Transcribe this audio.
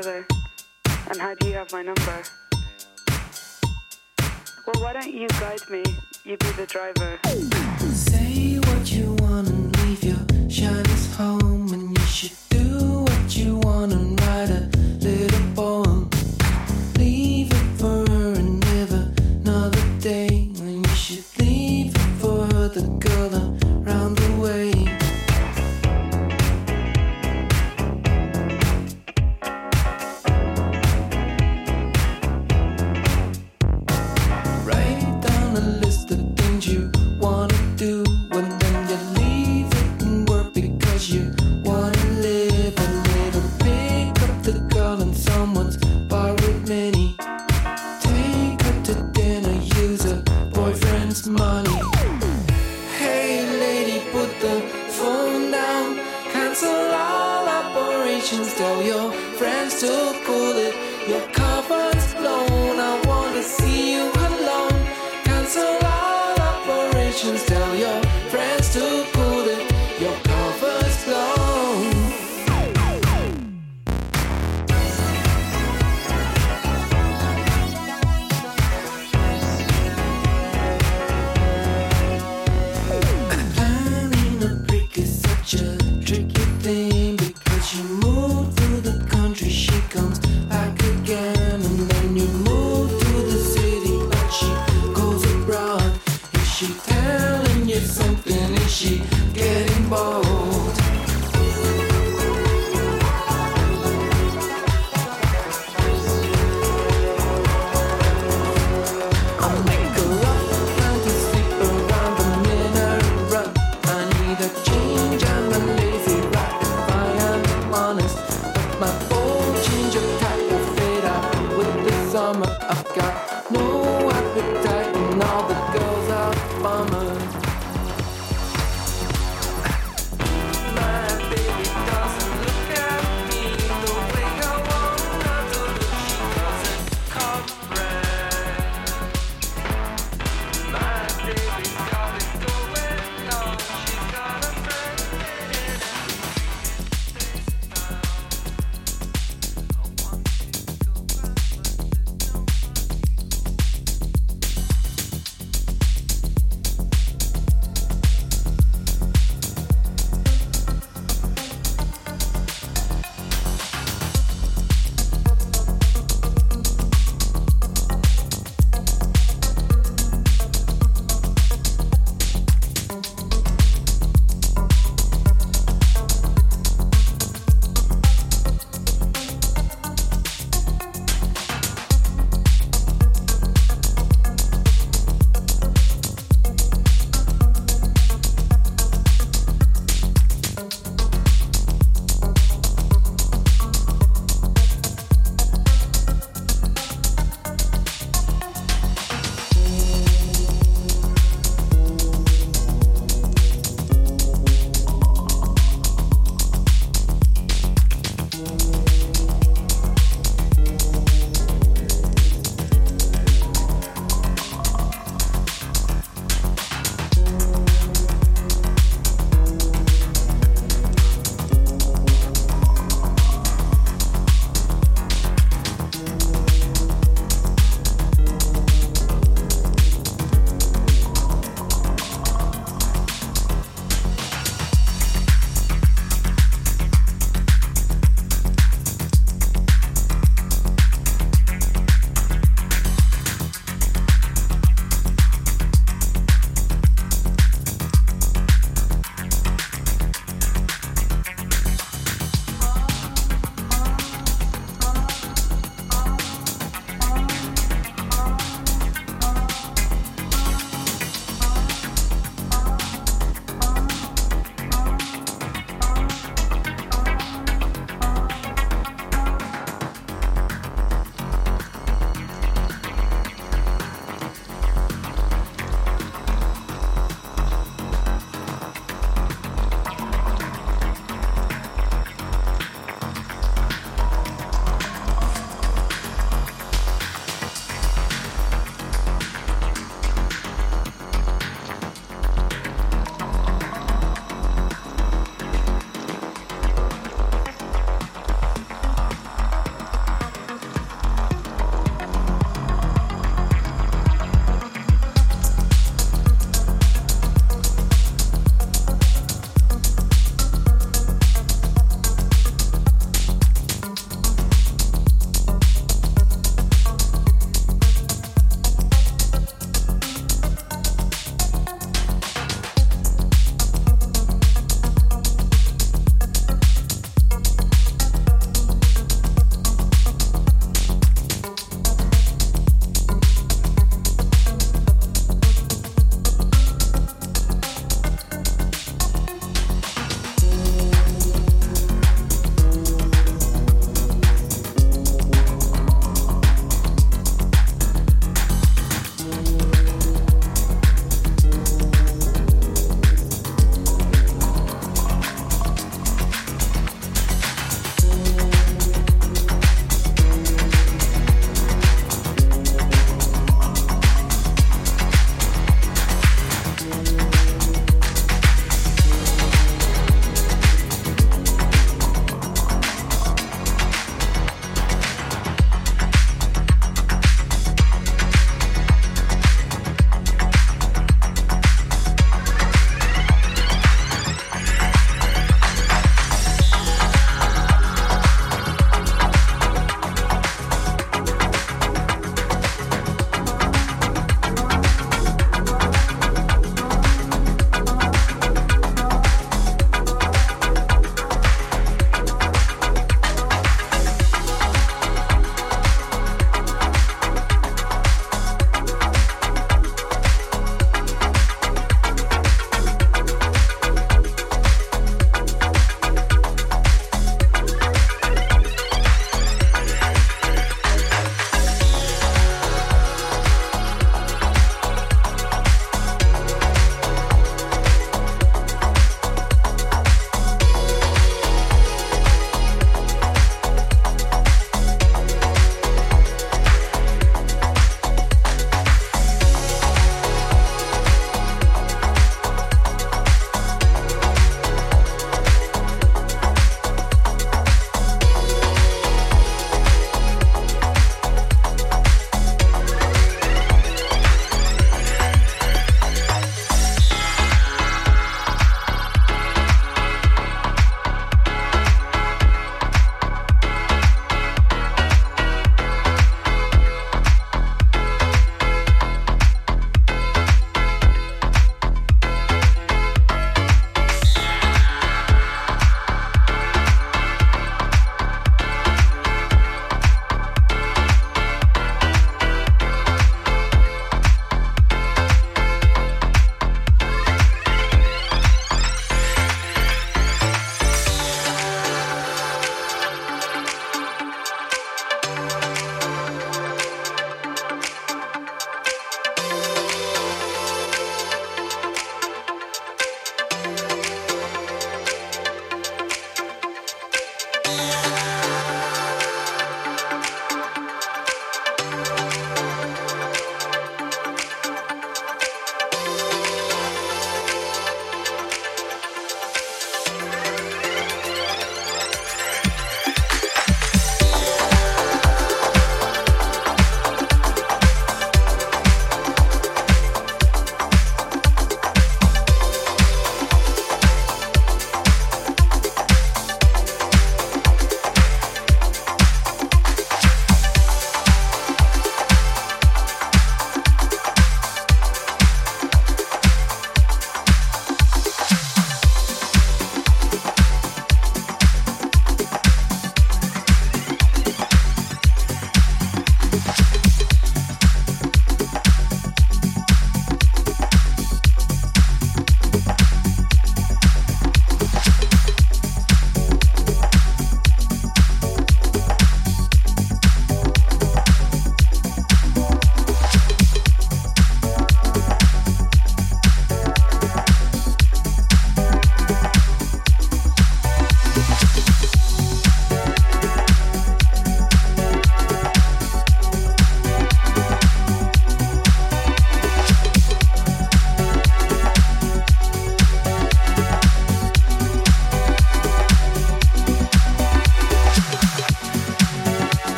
other? And how do you have my number? Well, why don't you guide me? You be the driver. Say what you want and leave your shyness home, and you should do what you want and ride a little boy.